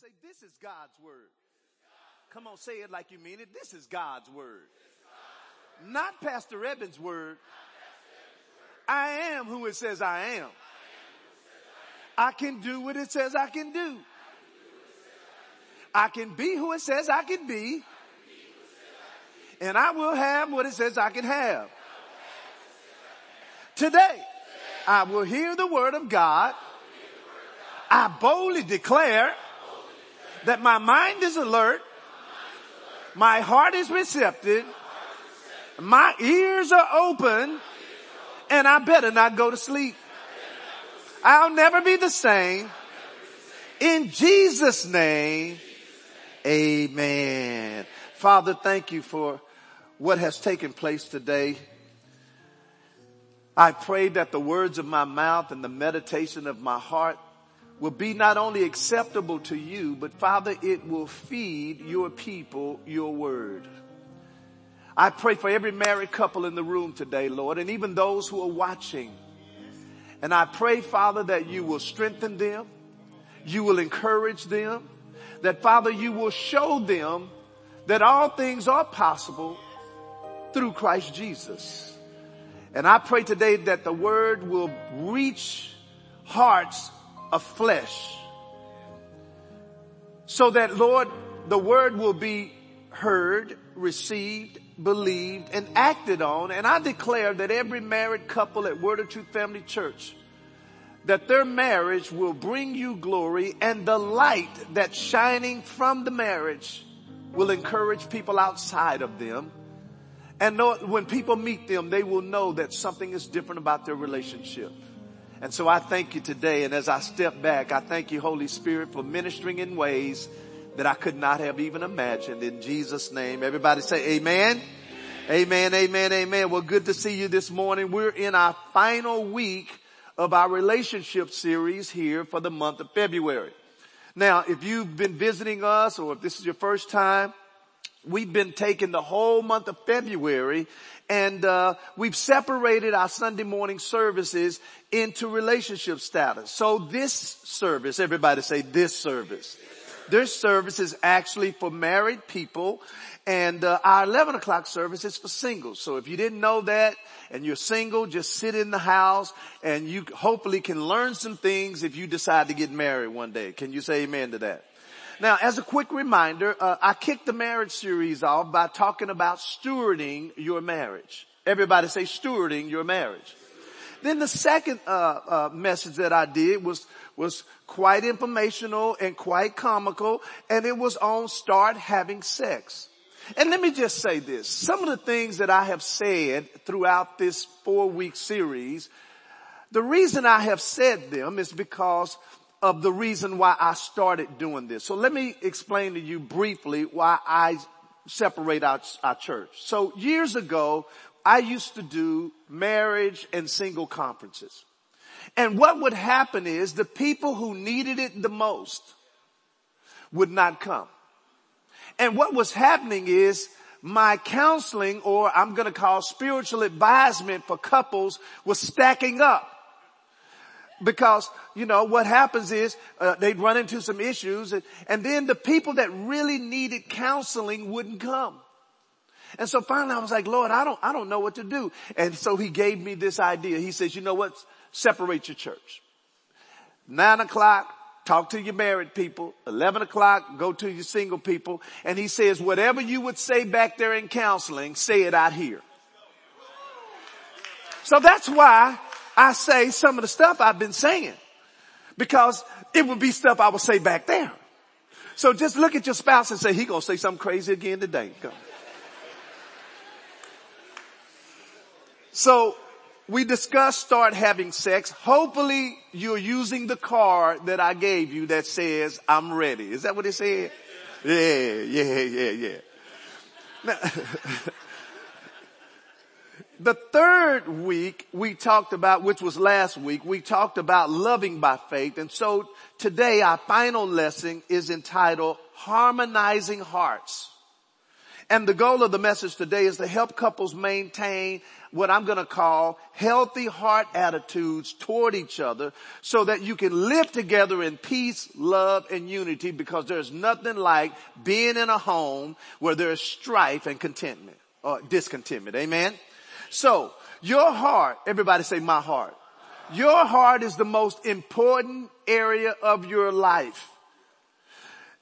Say, this is God's word. Come on, say it like you mean it. This is God's word. Not Pastor Evans' word. I am who it says I am. I can do what it says I can do. I can be who it says I can be. And I will have what it says I can have. Today, I will hear the word of God. I boldly declare that my mind is alert. My heart is receptive. My ears are open and I better not go to sleep. I'll never be the same. In Jesus name, amen. Father, thank you for what has taken place today. I pray that the words of my mouth and the meditation of my heart will be not only acceptable to you, but Father, it will feed your people your word. I pray for every married couple in the room today, Lord, and even those who are watching. And I pray, Father, that you will strengthen them. You will encourage them. That Father, you will show them that all things are possible through Christ Jesus. And I pray today that the word will reach hearts of flesh so that Lord, the word will be heard, received, believed, and acted on. And I declare that every married couple at Word of Truth Family Church, that their marriage will bring you glory and the light that's shining from the marriage will encourage people outside of them. And know, when people meet them, they will know that something is different about their relationship. And so I thank you today. And as I step back, I thank you, Holy Spirit, for ministering in ways that I could not have even imagined in Jesus name. Everybody say amen. Amen, amen, amen. Well, good to see you this morning. We're in our final week of our relationship series here for the month of February. Now, if you've been visiting us or if this is your first time, we've been taking the whole month of February and uh, we've separated our Sunday morning services into relationship status. So this service, everybody say this service. This service is actually for married people and uh, our 11 o'clock service is for singles. So if you didn't know that and you're single, just sit in the house and you hopefully can learn some things if you decide to get married one day. Can you say amen to that? Now, as a quick reminder, uh, I kicked the marriage series off by talking about stewarding your marriage. Everybody say stewarding your marriage. Then the second uh, uh, message that I did was was quite informational and quite comical, and it was on start having sex. And let me just say this. Some of the things that I have said throughout this four week series, the reason I have said them is because of the reason why I started doing this. So let me explain to you briefly why I separate our, our church. So years ago, I used to do marriage and single conferences. And what would happen is the people who needed it the most would not come. And what was happening is my counseling or I'm going to call spiritual advisement for couples was stacking up. Because, you know, what happens is, uh, they'd run into some issues and, and then the people that really needed counseling wouldn't come. And so finally I was like, Lord, I don't, I don't know what to do. And so he gave me this idea. He says, you know what? Separate your church. Nine o'clock, talk to your married people. 11 o'clock, go to your single people. And he says, whatever you would say back there in counseling, say it out here. So that's why I say some of the stuff I've been saying. Because it would be stuff I would say back there. So just look at your spouse and say, he gonna say something crazy again today. So we discussed start having sex. Hopefully you're using the card that I gave you that says I'm ready. Is that what it said? Yeah, yeah, yeah, yeah. Now, the third week we talked about, which was last week, we talked about loving by faith. And so today our final lesson is entitled harmonizing hearts. And the goal of the message today is to help couples maintain what I'm going to call healthy heart attitudes toward each other so that you can live together in peace, love, and unity because there's nothing like being in a home where there's strife and contentment or discontentment. Amen. So your heart, everybody say my heart. Your heart is the most important area of your life.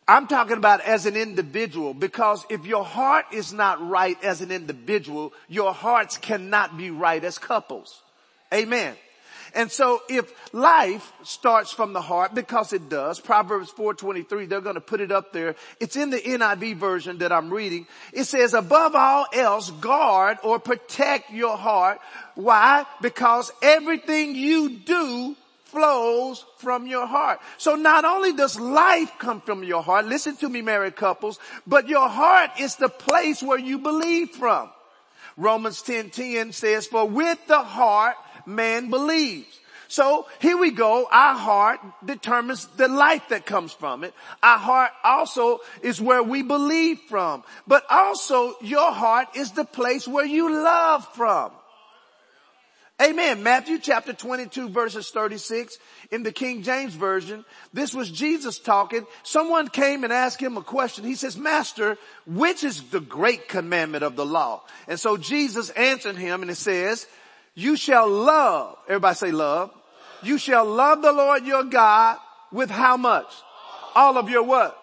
I'm talking about as an individual because if your heart is not right as an individual, your hearts cannot be right as couples. Amen. And so if life starts from the heart, because it does, Proverbs 423, they're going to put it up there. It's in the NIV version that I'm reading. It says, above all else, guard or protect your heart. Why? Because everything you do flows from your heart. So not only does life come from your heart, listen to me married couples, but your heart is the place where you believe from. Romans 10, 10 says, for with the heart man believes. So here we go. Our heart determines the life that comes from it. Our heart also is where we believe from. But also your heart is the place where you love from. Amen. Matthew chapter 22 verses 36 in the King James version. This was Jesus talking. Someone came and asked him a question. He says, master, which is the great commandment of the law? And so Jesus answered him and it says, you shall love, everybody say love. You shall love the Lord your God with how much? All of your what?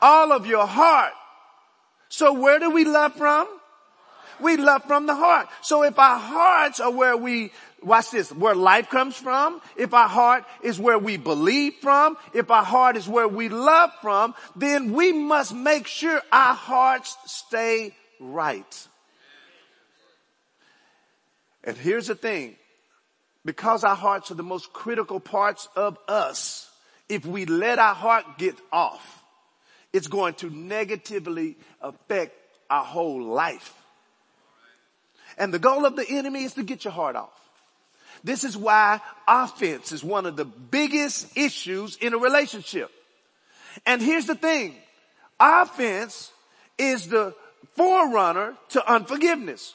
All of your heart. So where do we love from? We love from the heart. So if our hearts are where we, watch this, where life comes from, if our heart is where we believe from, if our heart is where we love from, then we must make sure our hearts stay right. And here's the thing. Because our hearts are the most critical parts of us, if we let our heart get off, it's going to negatively affect our whole life. And the goal of the enemy is to get your heart off. This is why offense is one of the biggest issues in a relationship. And here's the thing. Offense is the forerunner to unforgiveness.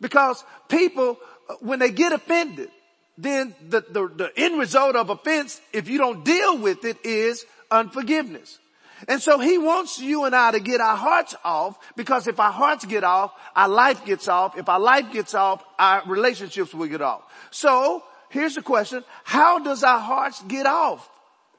Because people, uh, when they get offended, then the, the, the end result of offense, if you don't deal with it, is unforgiveness. And so he wants you and I to get our hearts off because if our hearts get off, our life gets off. If our life gets off, our relationships will get off. So here's the question. How does our hearts get off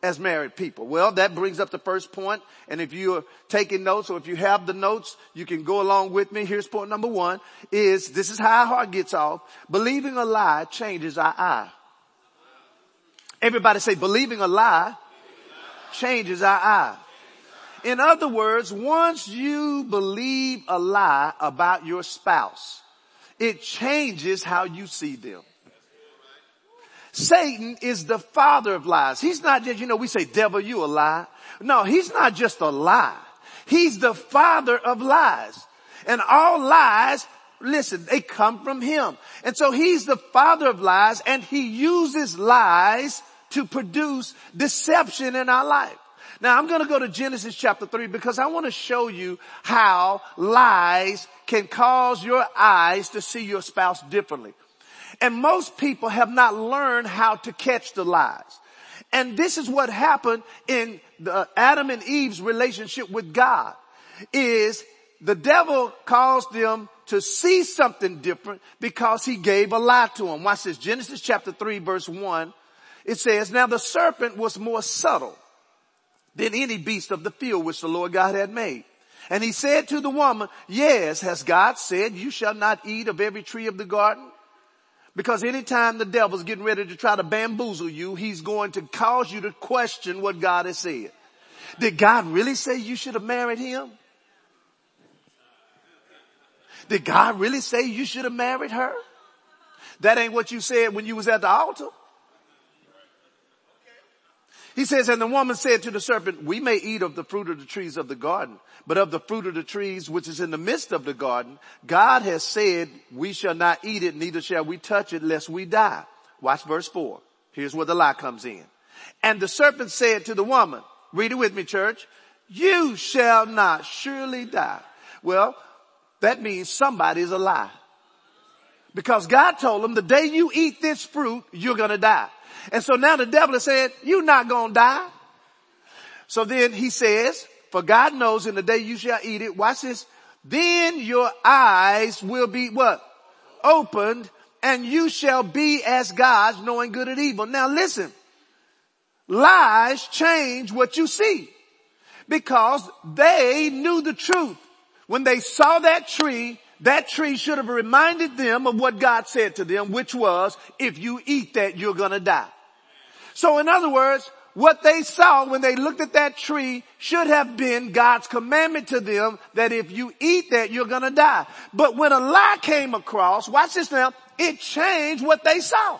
as married people? Well, that brings up the first point. And if you're taking notes or if you have the notes, you can go along with me. Here's point number one is this is how our heart gets off. Believing a lie changes our eye. Everybody say believing a lie changes our eye. In other words, once you believe a lie about your spouse, it changes how you see them. Satan is the father of lies. He's not just, you know, we say, devil, you a lie. No, he's not just a lie. He's the father of lies. And all lies, listen, they come from him. And so he's the father of lies and he uses lies to produce deception in our life. Now I'm going to go to Genesis chapter 3 because I want to show you how lies can cause your eyes to see your spouse differently. And most people have not learned how to catch the lies. And this is what happened in the Adam and Eve's relationship with God is the devil caused them to see something different because he gave a lie to them. Watch this. Genesis chapter 3 verse 1. It says, now the serpent was more subtle than any beast of the field which the Lord God had made. And he said to the woman, yes, has God said you shall not eat of every tree of the garden? Because anytime the devil's getting ready to try to bamboozle you, he's going to cause you to question what God has said. Did God really say you should have married him? Did God really say you should have married her? That ain't what you said when you was at the altar. He says, and the woman said to the serpent, we may eat of the fruit of the trees of the garden, but of the fruit of the trees which is in the midst of the garden, God has said we shall not eat it, neither shall we touch it lest we die. Watch verse four. Here's where the lie comes in. And the serpent said to the woman, read it with me church, you shall not surely die. Well, that means somebody's a lie. Because God told them the day you eat this fruit, you're gonna die. And so now the devil is saying, you're not gonna die. So then he says, for God knows in the day you shall eat it, watch this, then your eyes will be what? Opened and you shall be as gods knowing good and evil. Now listen, lies change what you see because they knew the truth. When they saw that tree, that tree should have reminded them of what God said to them, which was, if you eat that, you're gonna die. So in other words, what they saw when they looked at that tree should have been God's commandment to them that if you eat that, you're gonna die. But when a lie came across, watch this now, it changed what they saw.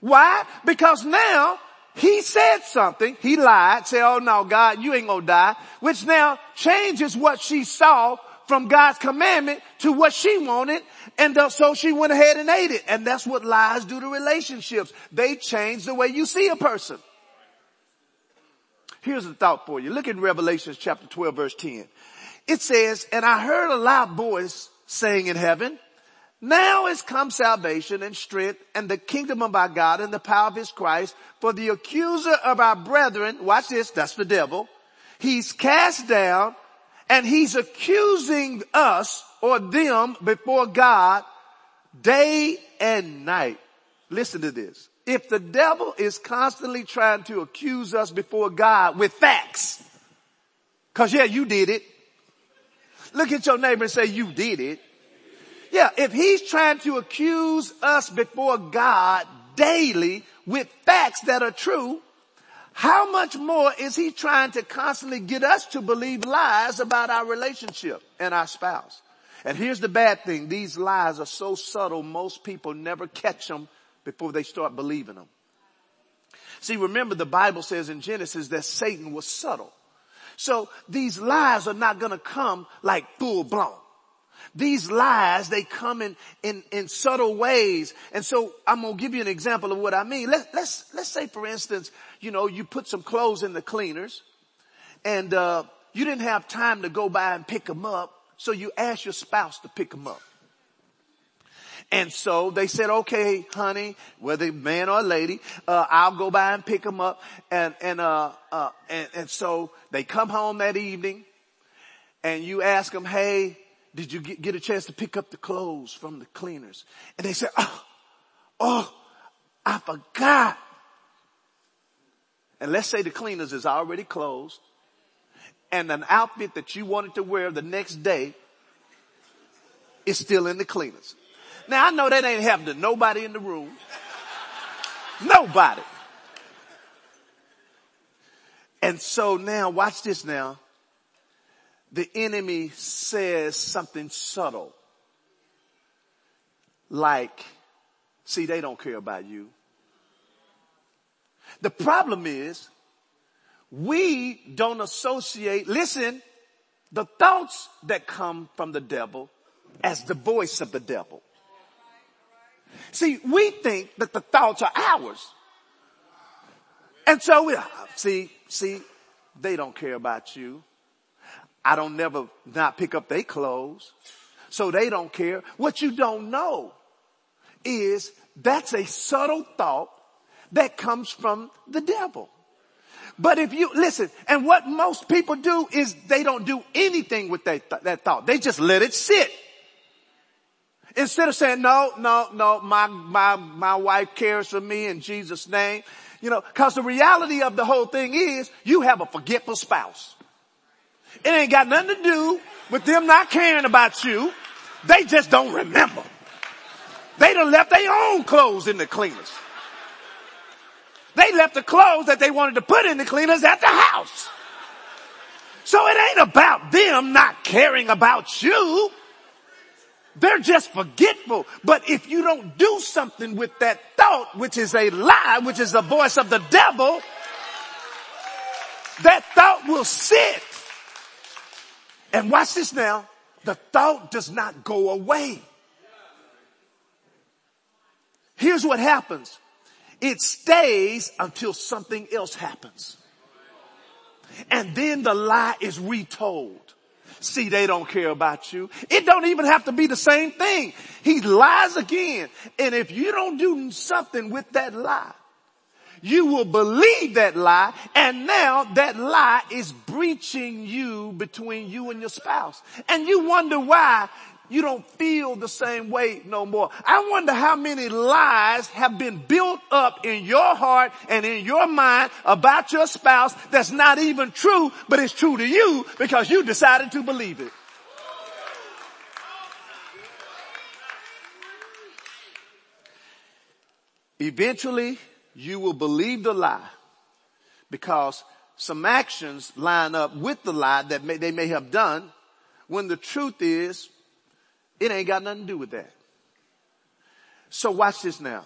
Why? Because now he said something, he lied, said, oh no, God, you ain't gonna die, which now changes what she saw from God's commandment to what she wanted. And so she went ahead and ate it. And that's what lies do to relationships. They change the way you see a person. Here's a thought for you. Look in Revelation chapter 12 verse 10. It says, and I heard a loud voice saying in heaven, now is come salvation and strength and the kingdom of our God and the power of his Christ for the accuser of our brethren, watch this, that's the devil. He's cast down and he's accusing us or them before God day and night. Listen to this. If the devil is constantly trying to accuse us before God with facts, cause yeah, you did it. Look at your neighbor and say, you did it. Yeah, if he's trying to accuse us before God daily with facts that are true, how much more is he trying to constantly get us to believe lies about our relationship and our spouse? And here's the bad thing. These lies are so subtle, most people never catch them before they start believing them. See, remember the Bible says in Genesis that Satan was subtle. So these lies are not gonna come like full blown. These lies, they come in, in, in subtle ways. And so I'm going to give you an example of what I mean. Let, let's, let's say for instance, you know, you put some clothes in the cleaners and, uh, you didn't have time to go by and pick them up. So you ask your spouse to pick them up. And so they said, okay, honey, whether man or lady, uh, I'll go by and pick them up. And, and, uh, uh, and, and so they come home that evening and you ask them, hey, did you get, get a chance to pick up the clothes from the cleaners? And they said, oh, oh, I forgot. And let's say the cleaners is already closed and an outfit that you wanted to wear the next day is still in the cleaners. Now I know that ain't happened to nobody in the room. Nobody. And so now watch this now the enemy says something subtle. Like, see, they don't care about you. The problem is we don't associate, listen, the thoughts that come from the devil as the voice of the devil. See, we think that the thoughts are ours. And so we, see, see, they don't care about you. I don't never not pick up their clothes. So they don't care. What you don't know is that's a subtle thought that comes from the devil. But if you listen, and what most people do is they don't do anything with that, th- that thought. They just let it sit. Instead of saying, no, no, no, my, my, my wife cares for me in Jesus name. You know, cause the reality of the whole thing is you have a forgetful spouse. It ain't got nothing to do with them not caring about you. They just don't remember. They done left their own clothes in the cleaners. They left the clothes that they wanted to put in the cleaners at the house. So it ain't about them not caring about you. They're just forgetful. But if you don't do something with that thought, which is a lie, which is the voice of the devil, that thought will sit and watch this now. The thought does not go away. Here's what happens. It stays until something else happens. And then the lie is retold. See, they don't care about you. It don't even have to be the same thing. He lies again. And if you don't do something with that lie, you will believe that lie and now that lie is breaching you between you and your spouse. And you wonder why you don't feel the same way no more. I wonder how many lies have been built up in your heart and in your mind about your spouse that's not even true, but it's true to you because you decided to believe it. Eventually, you will believe the lie because some actions line up with the lie that may, they may have done when the truth is it ain't got nothing to do with that. So watch this now.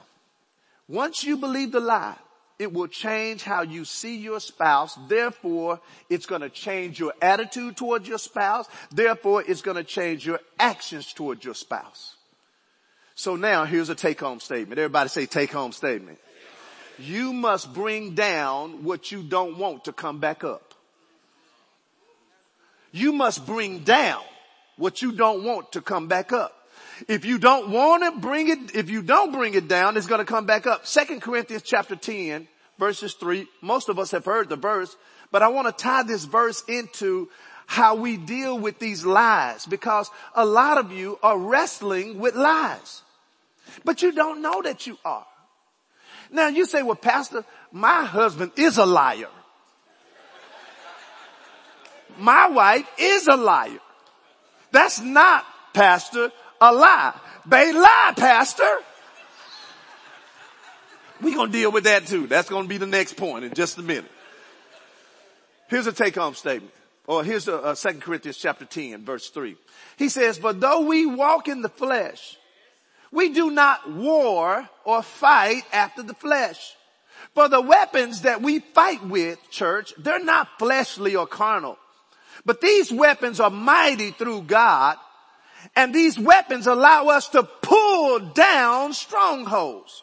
Once you believe the lie, it will change how you see your spouse. Therefore, it's going to change your attitude towards your spouse. Therefore, it's going to change your actions towards your spouse. So now here's a take home statement. Everybody say take home statement. You must bring down what you don't want to come back up. You must bring down what you don't want to come back up. If you don't want to bring it, if you don't bring it down, it's going to come back up. Second Corinthians chapter 10 verses 3. Most of us have heard the verse, but I want to tie this verse into how we deal with these lies because a lot of you are wrestling with lies, but you don't know that you are. Now you say, well, pastor, my husband is a liar. My wife is a liar. That's not, pastor, a lie. They lie, pastor. We're going to deal with that too. That's going to be the next point in just a minute. Here's a take home statement. Or here's a, a 2 Corinthians chapter 10 verse 3. He says, but though we walk in the flesh, we do not war or fight after the flesh. For the weapons that we fight with, church, they're not fleshly or carnal. But these weapons are mighty through God and these weapons allow us to pull down strongholds.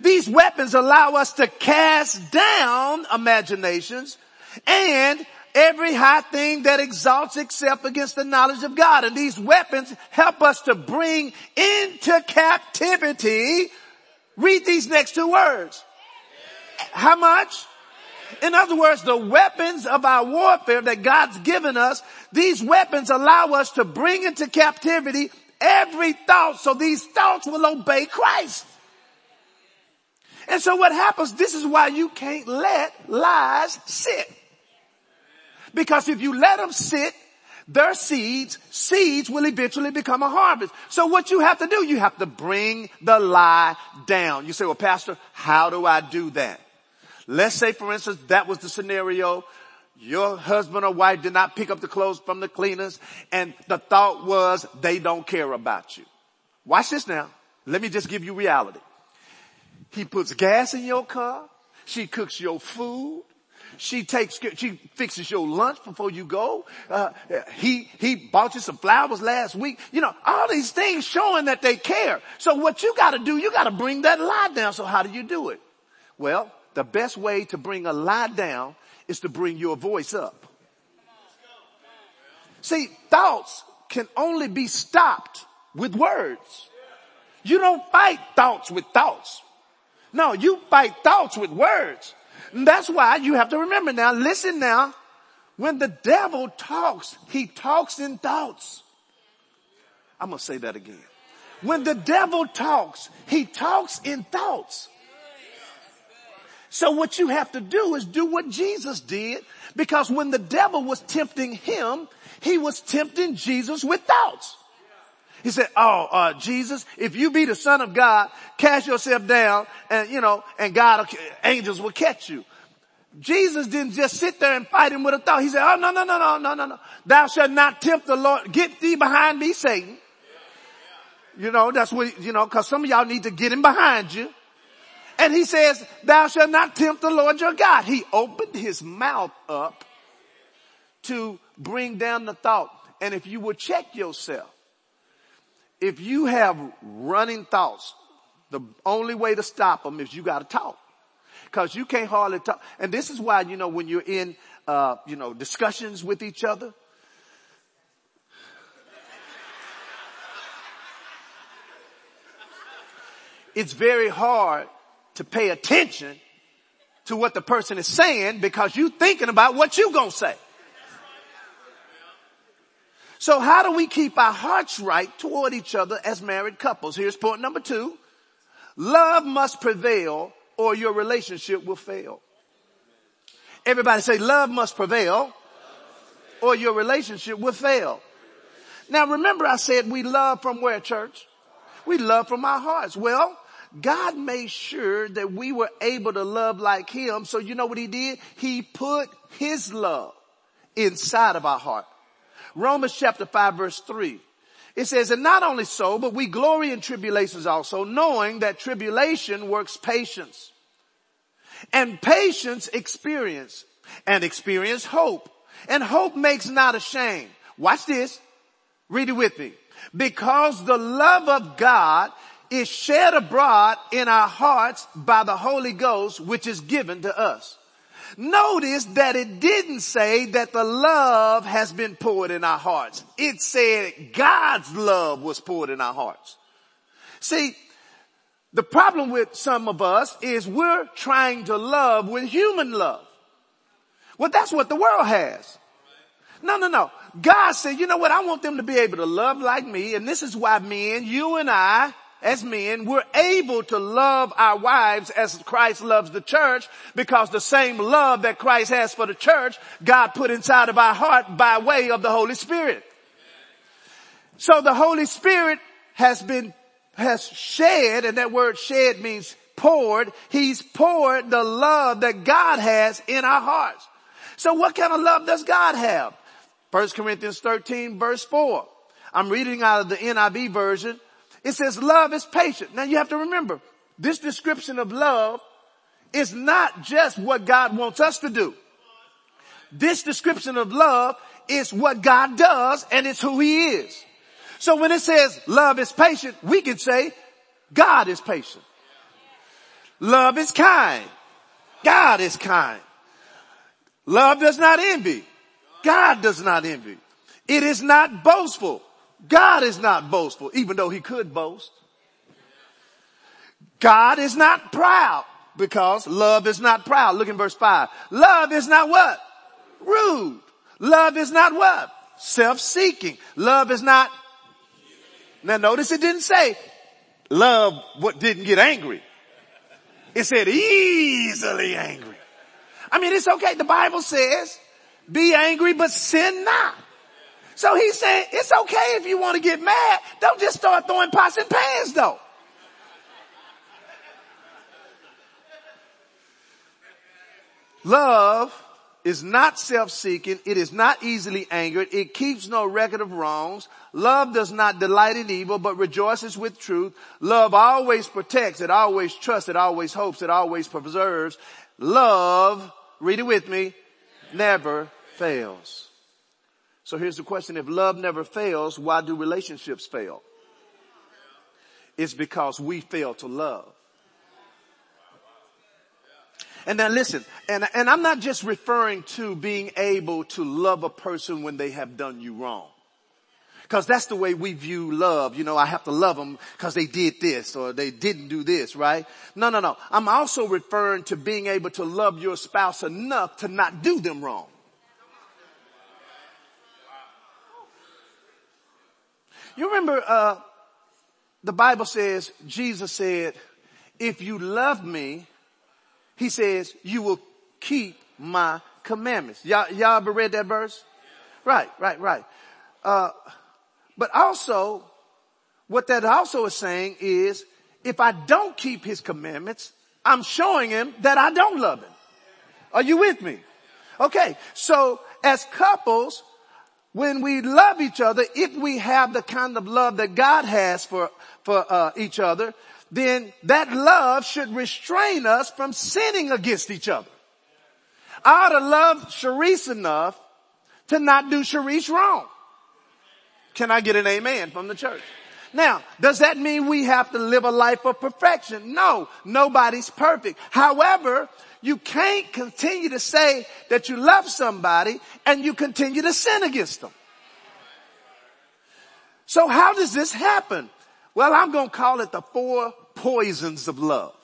These weapons allow us to cast down imaginations and every high thing that exalts itself against the knowledge of God. And these weapons help us to bring into captivity. Read these next two words. How much? In other words, the weapons of our warfare that God's given us, these weapons allow us to bring into captivity every thought so these thoughts will obey Christ. And so what happens, this is why you can't let lies sit. Because if you let them sit, their seeds, seeds will eventually become a harvest. So what you have to do, you have to bring the lie down. You say, well pastor, how do I do that? Let's say for instance, that was the scenario. Your husband or wife did not pick up the clothes from the cleaners and the thought was they don't care about you. Watch this now. Let me just give you reality. He puts gas in your car. She cooks your food. She takes, she fixes your lunch before you go. Uh, he, he bought you some flowers last week. You know, all these things showing that they care. So what you gotta do, you gotta bring that lie down. So how do you do it? Well, the best way to bring a lie down is to bring your voice up. See, thoughts can only be stopped with words. You don't fight thoughts with thoughts. No, you fight thoughts with words. And that's why you have to remember now, listen now, when the devil talks, he talks in thoughts. I'm going to say that again. When the devil talks, he talks in thoughts. So what you have to do is do what Jesus did because when the devil was tempting him, he was tempting Jesus with doubts. He said, oh, uh, Jesus, if you be the son of God, cast yourself down and, you know, and God, angels will catch you. Jesus didn't just sit there and fight him with a thought. He said, oh, no, no, no, no, no, no, no. Thou shalt not tempt the Lord. Get thee behind me, Satan. You know, that's what, you know, cause some of y'all need to get him behind you. And he says, thou shalt not tempt the Lord your God. He opened his mouth up to bring down the thought. And if you will check yourself, if you have running thoughts, the only way to stop them is you gotta talk. Cause you can't hardly talk. And this is why, you know, when you're in, uh, you know, discussions with each other, it's very hard to pay attention to what the person is saying because you thinking about what you gonna say. So how do we keep our hearts right toward each other as married couples? Here's point number two. Love must prevail or your relationship will fail. Everybody say love must prevail or your relationship will fail. Now remember I said we love from where church? We love from our hearts. Well, God made sure that we were able to love like him. So you know what he did? He put his love inside of our heart. Romans chapter 5 verse 3. It says, and not only so, but we glory in tribulations also, knowing that tribulation works patience. And patience experience. And experience hope. And hope makes not ashamed. Watch this. Read it with me. Because the love of God is shed abroad in our hearts by the Holy Ghost, which is given to us. Notice that it didn't say that the love has been poured in our hearts. It said God's love was poured in our hearts. See, the problem with some of us is we're trying to love with human love. Well, that's what the world has. No, no, no. God said, you know what? I want them to be able to love like me. And this is why men, you and I, as men, we're able to love our wives as Christ loves the church because the same love that Christ has for the church, God put inside of our heart by way of the Holy Spirit. So the Holy Spirit has been, has shed, and that word shed means poured. He's poured the love that God has in our hearts. So what kind of love does God have? 1 Corinthians 13 verse 4. I'm reading out of the NIV version. It says love is patient. Now you have to remember, this description of love is not just what God wants us to do. This description of love is what God does and it's who he is. So when it says love is patient, we can say God is patient. Love is kind. God is kind. Love does not envy. God does not envy. It is not boastful. God is not boastful, even though he could boast. God is not proud because love is not proud. Look in verse five. Love is not what? Rude. Love is not what? Self-seeking. Love is not. Now notice it didn't say love what didn't get angry. It said easily angry. I mean, it's okay. The Bible says be angry, but sin not. So he said, it's okay if you want to get mad. Don't just start throwing pots and pans though. Love is not self-seeking. It is not easily angered. It keeps no record of wrongs. Love does not delight in evil, but rejoices with truth. Love always protects. It always trusts. It always hopes. It always preserves. Love, read it with me, never fails. So here's the question. If love never fails, why do relationships fail? It's because we fail to love. And now listen, and, and I'm not just referring to being able to love a person when they have done you wrong. Cause that's the way we view love. You know, I have to love them cause they did this or they didn't do this, right? No, no, no. I'm also referring to being able to love your spouse enough to not do them wrong. You remember, uh, the Bible says, Jesus said, if you love me, he says, you will keep my commandments. Y'all, y'all ever read that verse? Right, right, right. Uh, but also, what that also is saying is, if I don't keep his commandments, I'm showing him that I don't love him. Are you with me? Okay, so as couples, when we love each other, if we have the kind of love that God has for, for uh, each other, then that love should restrain us from sinning against each other. I ought to love Sharice enough to not do Sharice wrong. Can I get an amen from the church? Now, does that mean we have to live a life of perfection? No, nobody's perfect. However, you can't continue to say that you love somebody and you continue to sin against them. So how does this happen? Well, I'm going to call it the four poisons of love.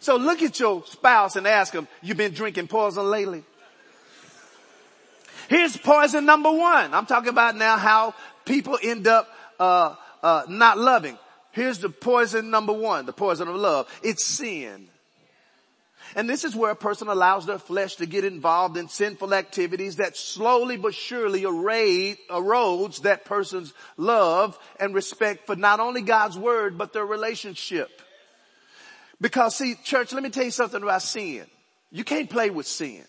So look at your spouse and ask them, you've been drinking poison lately? Here's poison number one. I'm talking about now how people end up, uh, uh, not loving. Here's the poison number one, the poison of love. It's sin. And this is where a person allows their flesh to get involved in sinful activities that slowly but surely erode, erodes that person's love and respect for not only God's word, but their relationship. Because see, church, let me tell you something about sin. You can't play with sin.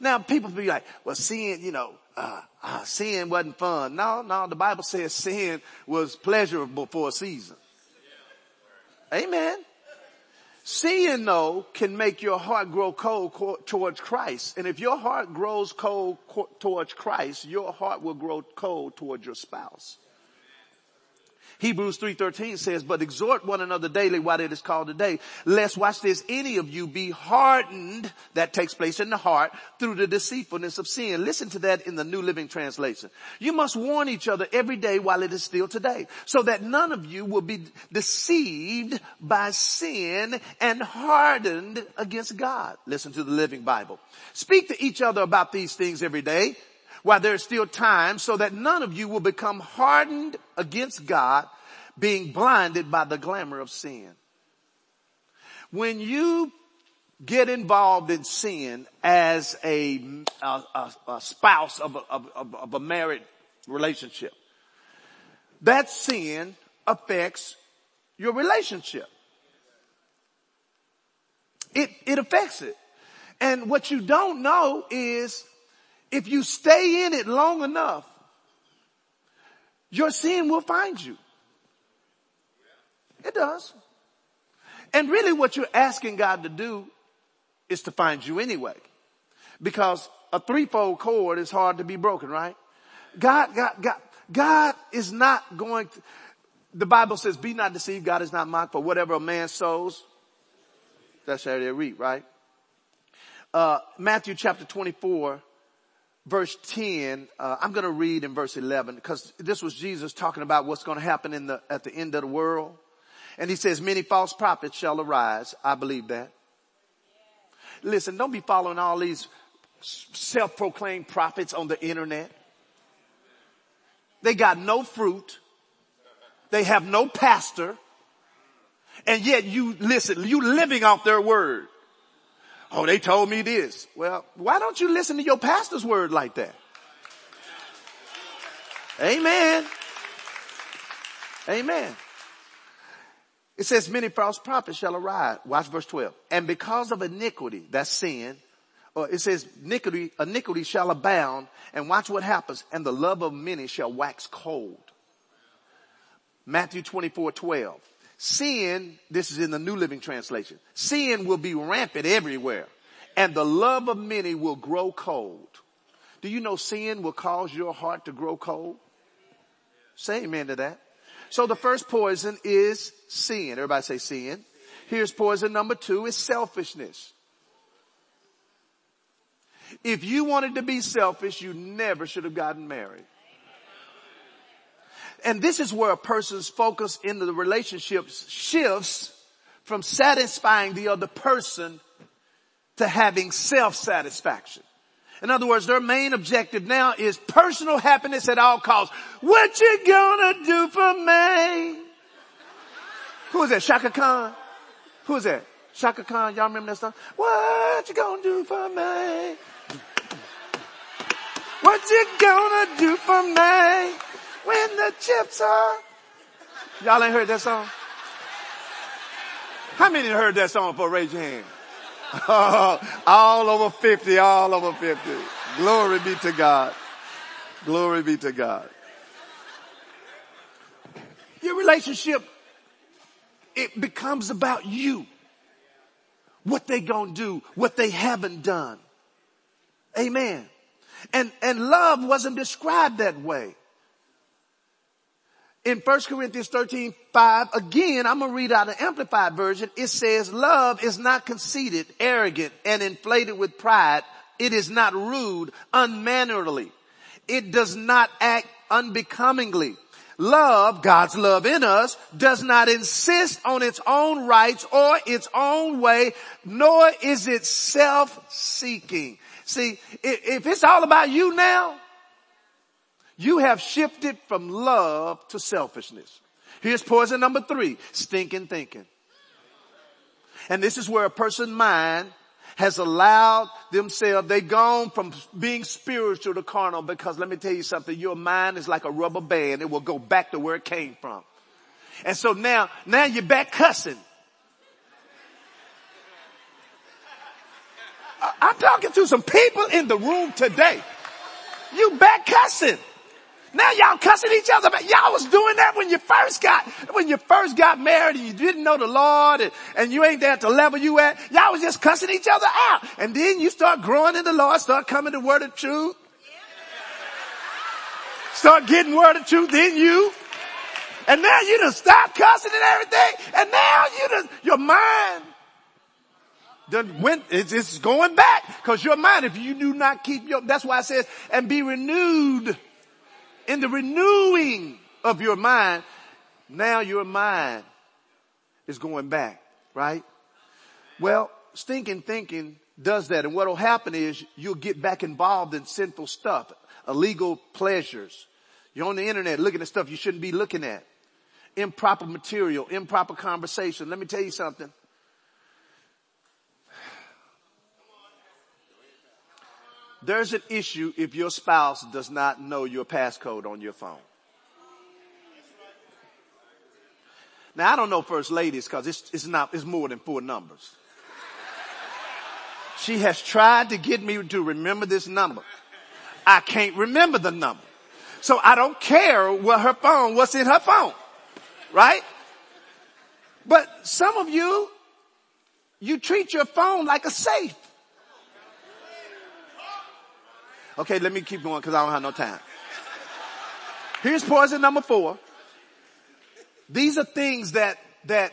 Now people be like, well sin, you know, uh, uh, sin wasn't fun. No, no, the Bible says sin was pleasurable for a season. Amen. Seeing though can make your heart grow cold towards Christ. And if your heart grows cold towards Christ, your heart will grow cold towards your spouse. Hebrews 3.13 says, but exhort one another daily while it is called today, lest watch this, any of you be hardened, that takes place in the heart, through the deceitfulness of sin. Listen to that in the New Living Translation. You must warn each other every day while it is still today, so that none of you will be deceived by sin and hardened against God. Listen to the Living Bible. Speak to each other about these things every day while there's still time so that none of you will become hardened against God, being blinded by the glamour of sin. When you get involved in sin as a, a, a, a spouse of, of, of a married relationship, that sin affects your relationship. It, it affects it. And what you don't know is if you stay in it long enough, your sin will find you. It does. And really what you're asking God to do is to find you anyway. Because a threefold cord is hard to be broken, right? God, God, God, God is not going to, the Bible says, be not deceived, God is not mocked, for whatever a man sows, that's how they reap, right? Uh, Matthew chapter 24, verse 10, uh, I'm going to read in verse 11 because this was Jesus talking about what's going to happen in the, at the end of the world. And he says, many false prophets shall arise. I believe that. Listen, don't be following all these self-proclaimed prophets on the internet. They got no fruit. They have no pastor. And yet you listen, you living off their word. Oh, they told me this. Well, why don't you listen to your pastor's word like that? Amen. Amen. It says many false prophets shall arise. Watch verse 12. And because of iniquity, that's sin, or it says iniquity, iniquity shall abound and watch what happens and the love of many shall wax cold. Matthew 24, 12 sin, this is in the New Living Translation, sin will be rampant everywhere and the love of many will grow cold. Do you know sin will cause your heart to grow cold? Say amen to that. So the first poison is sin. Everybody say sin. Here's poison number two is selfishness. If you wanted to be selfish, you never should have gotten married. And this is where a person's focus in the relationships shifts from satisfying the other person to having self-satisfaction. In other words, their main objective now is personal happiness at all costs. What you gonna do for me? Who is that? Chaka Khan? Who is that? Chaka Khan, y'all remember that song? What you gonna do for me? What you gonna do for me? When the chips are. Y'all ain't heard that song? How many heard that song before? Raise your hand. All over 50, all over 50. Glory be to God. Glory be to God. Your relationship, it becomes about you. What they gonna do, what they haven't done. Amen. And, and love wasn't described that way in 1 Corinthians 13, 5, again, I'm gonna read out an amplified version. It says, love is not conceited, arrogant, and inflated with pride. It is not rude, unmannerly. It does not act unbecomingly. Love, God's love in us, does not insist on its own rights or its own way, nor is it self-seeking. See, if it's all about you now, you have shifted from love to selfishness. Here's poison number three, stinking thinking. And this is where a person's mind has allowed themselves, they've gone from being spiritual to carnal because let me tell you something, your mind is like a rubber band. It will go back to where it came from. And so now, now you're back cussing. I'm talking to some people in the room today. You back cussing. Now y'all cussing each other. But y'all was doing that when you first got, when you first got married and you didn't know the Lord and, and you ain't there at the level you at. Y'all was just cussing each other out. And then you start growing in the Lord, start coming to word of truth. Start getting word of truth in you. And now you done stop cussing and everything. And now you done, your mind done went, it's, it's going back. Cause your mind, if you do not keep your, that's why it says, and be renewed in the renewing of your mind, now your mind is going back, right? Well, stinking thinking does that. And what will happen is you'll get back involved in sinful stuff, illegal pleasures. You're on the internet looking at stuff you shouldn't be looking at. Improper material, improper conversation. Let me tell you something. There's an issue if your spouse does not know your passcode on your phone. Now I don't know first ladies cause it's, it's not, it's more than four numbers. She has tried to get me to remember this number. I can't remember the number. So I don't care what her phone, what's in her phone. Right? But some of you, you treat your phone like a safe. Okay, let me keep going because I don't have no time. Here's poison number four. These are things that, that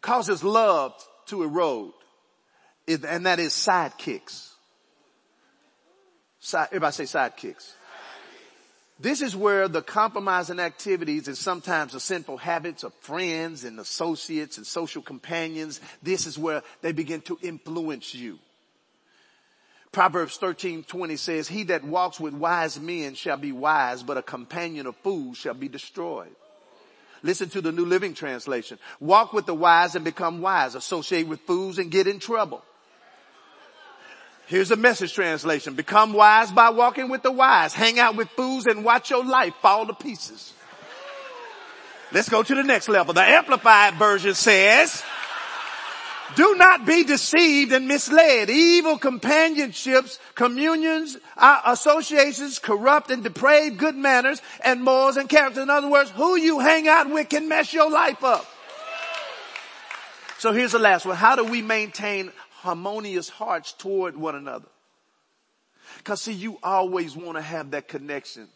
causes love to erode. And that is sidekicks. Side, everybody say sidekicks. This is where the compromising activities and sometimes the sinful habits of friends and associates and social companions, this is where they begin to influence you. Proverbs 13, 20 says, he that walks with wise men shall be wise, but a companion of fools shall be destroyed. Listen to the New Living Translation. Walk with the wise and become wise. Associate with fools and get in trouble. Here's a message translation. Become wise by walking with the wise. Hang out with fools and watch your life fall to pieces. Let's go to the next level. The Amplified Version says, do not be deceived and misled. Evil companionships, communions, uh, associations, corrupt and depraved good manners and morals and character. In other words, who you hang out with can mess your life up. So here's the last one. How do we maintain harmonious hearts toward one another? Cause see, you always want to have that connection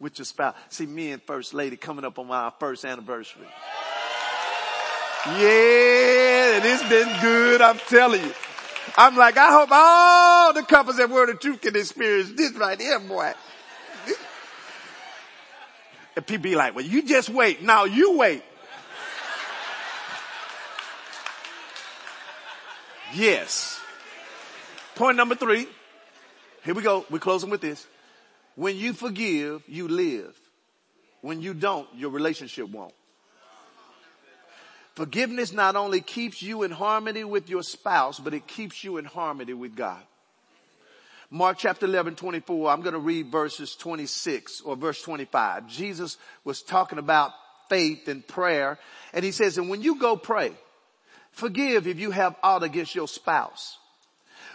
with your spouse. See, me and first lady coming up on our first anniversary. Yeah, it's been good, I'm telling you. I'm like, I hope all the couples that Word of Truth can experience this right here, boy. And people be like, well, you just wait. Now you wait. Yes. Point number three. Here we go. We're closing with this. When you forgive, you live. When you don't, your relationship won't. Forgiveness not only keeps you in harmony with your spouse, but it keeps you in harmony with God. Mark chapter 11, 24, I'm going to read verses 26 or verse 25. Jesus was talking about faith and prayer and he says, and when you go pray, forgive if you have aught against your spouse.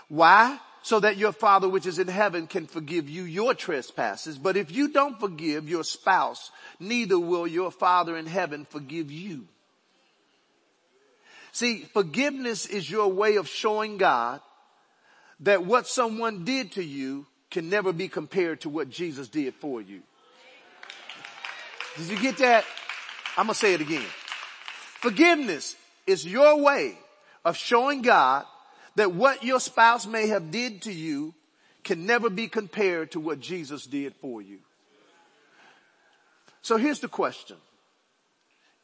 Why? So that your father which is in heaven can forgive you your trespasses. But if you don't forgive your spouse, neither will your father in heaven forgive you. See, forgiveness is your way of showing God that what someone did to you can never be compared to what Jesus did for you. Did you get that? I'm to say it again. Forgiveness is your way of showing God that what your spouse may have did to you can never be compared to what Jesus did for you. So here's the question.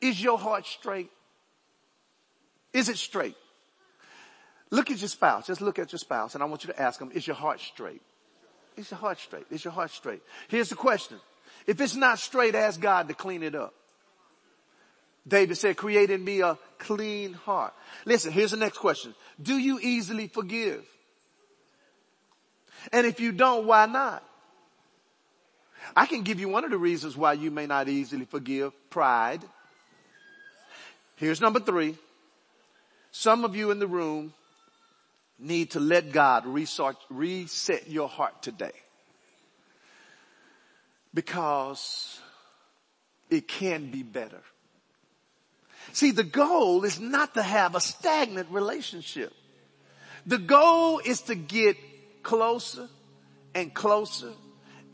Is your heart straight? Is it straight? Look at your spouse. Just look at your spouse and I want you to ask them, is your heart straight? Is your heart straight? Is your heart straight? Here's the question. If it's not straight, ask God to clean it up. David said, create in me a clean heart. Listen, here's the next question. Do you easily forgive? And if you don't, why not? I can give you one of the reasons why you may not easily forgive. Pride. Here's number three. Some of you in the room need to let God reset, your heart today. Because it can be better. See, the goal is not to have a stagnant relationship. The goal is to get closer and closer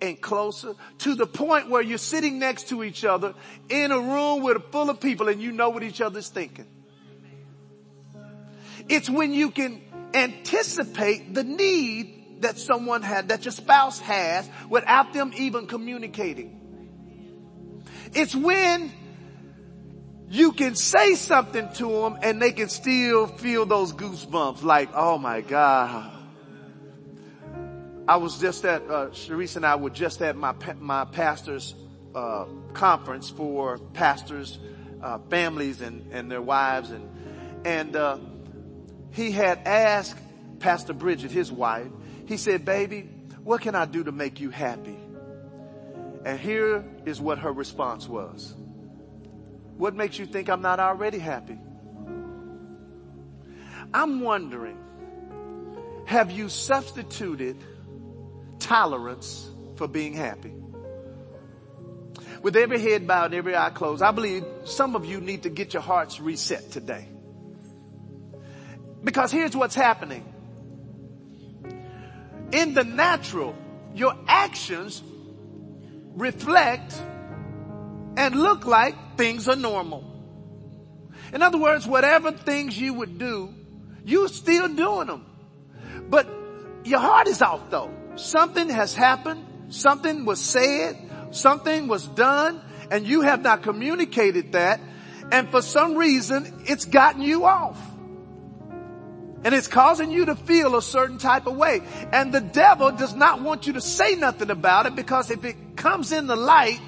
and closer to the point where you're sitting next to each other in a room with a full of people and you know what each other's thinking. It's when you can anticipate the need that someone had, that your spouse has without them even communicating. It's when you can say something to them and they can still feel those goosebumps like, oh my God. I was just at, uh, Sharice and I were just at my, my pastor's, uh, conference for pastors, uh, families and, and their wives and, and, uh, he had asked Pastor Bridget, his wife, he said, baby, what can I do to make you happy? And here is what her response was. What makes you think I'm not already happy? I'm wondering, have you substituted tolerance for being happy? With every head bowed, every eye closed, I believe some of you need to get your hearts reset today. Because here's what's happening. In the natural, your actions reflect and look like things are normal. In other words, whatever things you would do, you're still doing them. But your heart is off though. Something has happened. Something was said. Something was done and you have not communicated that. And for some reason, it's gotten you off. And it's causing you to feel a certain type of way. And the devil does not want you to say nothing about it because if it comes in the light,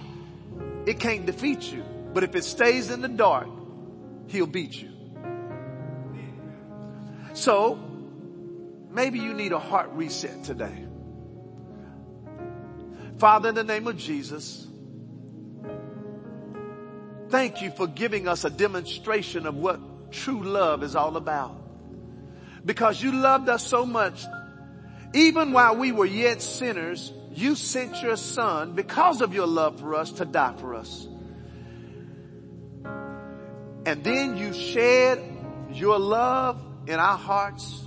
it can't defeat you. But if it stays in the dark, he'll beat you. So maybe you need a heart reset today. Father, in the name of Jesus, thank you for giving us a demonstration of what true love is all about because you loved us so much. Even while we were yet sinners, you sent your son because of your love for us to die for us. And then you shed your love in our hearts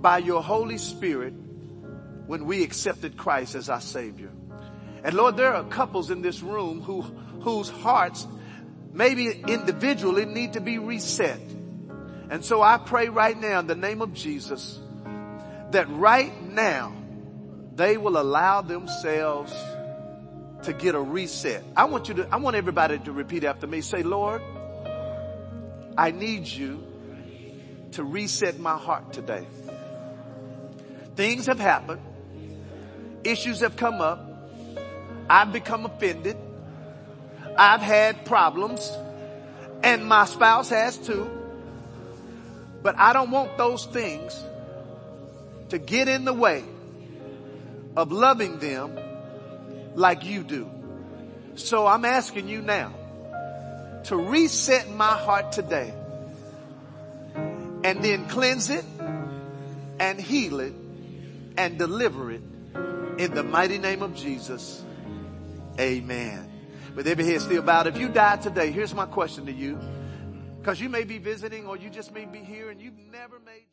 by your Holy Spirit when we accepted Christ as our Savior. And Lord, there are couples in this room who, whose hearts maybe individually need to be reset. And so I pray right now in the name of Jesus that right now they will allow themselves to get a reset. I want you to, I want everybody to repeat after me. Say, Lord, I need you to reset my heart today. Things have happened. Issues have come up. I've become offended. I've had problems and my spouse has too. But I don't want those things to get in the way of loving them like you do. So I'm asking you now to reset my heart today and then cleanse it and heal it and deliver it in the mighty name of Jesus. Amen. With every head still bowed, if you died today, here's my question to you. Because you may be visiting or you just may be here and you've never made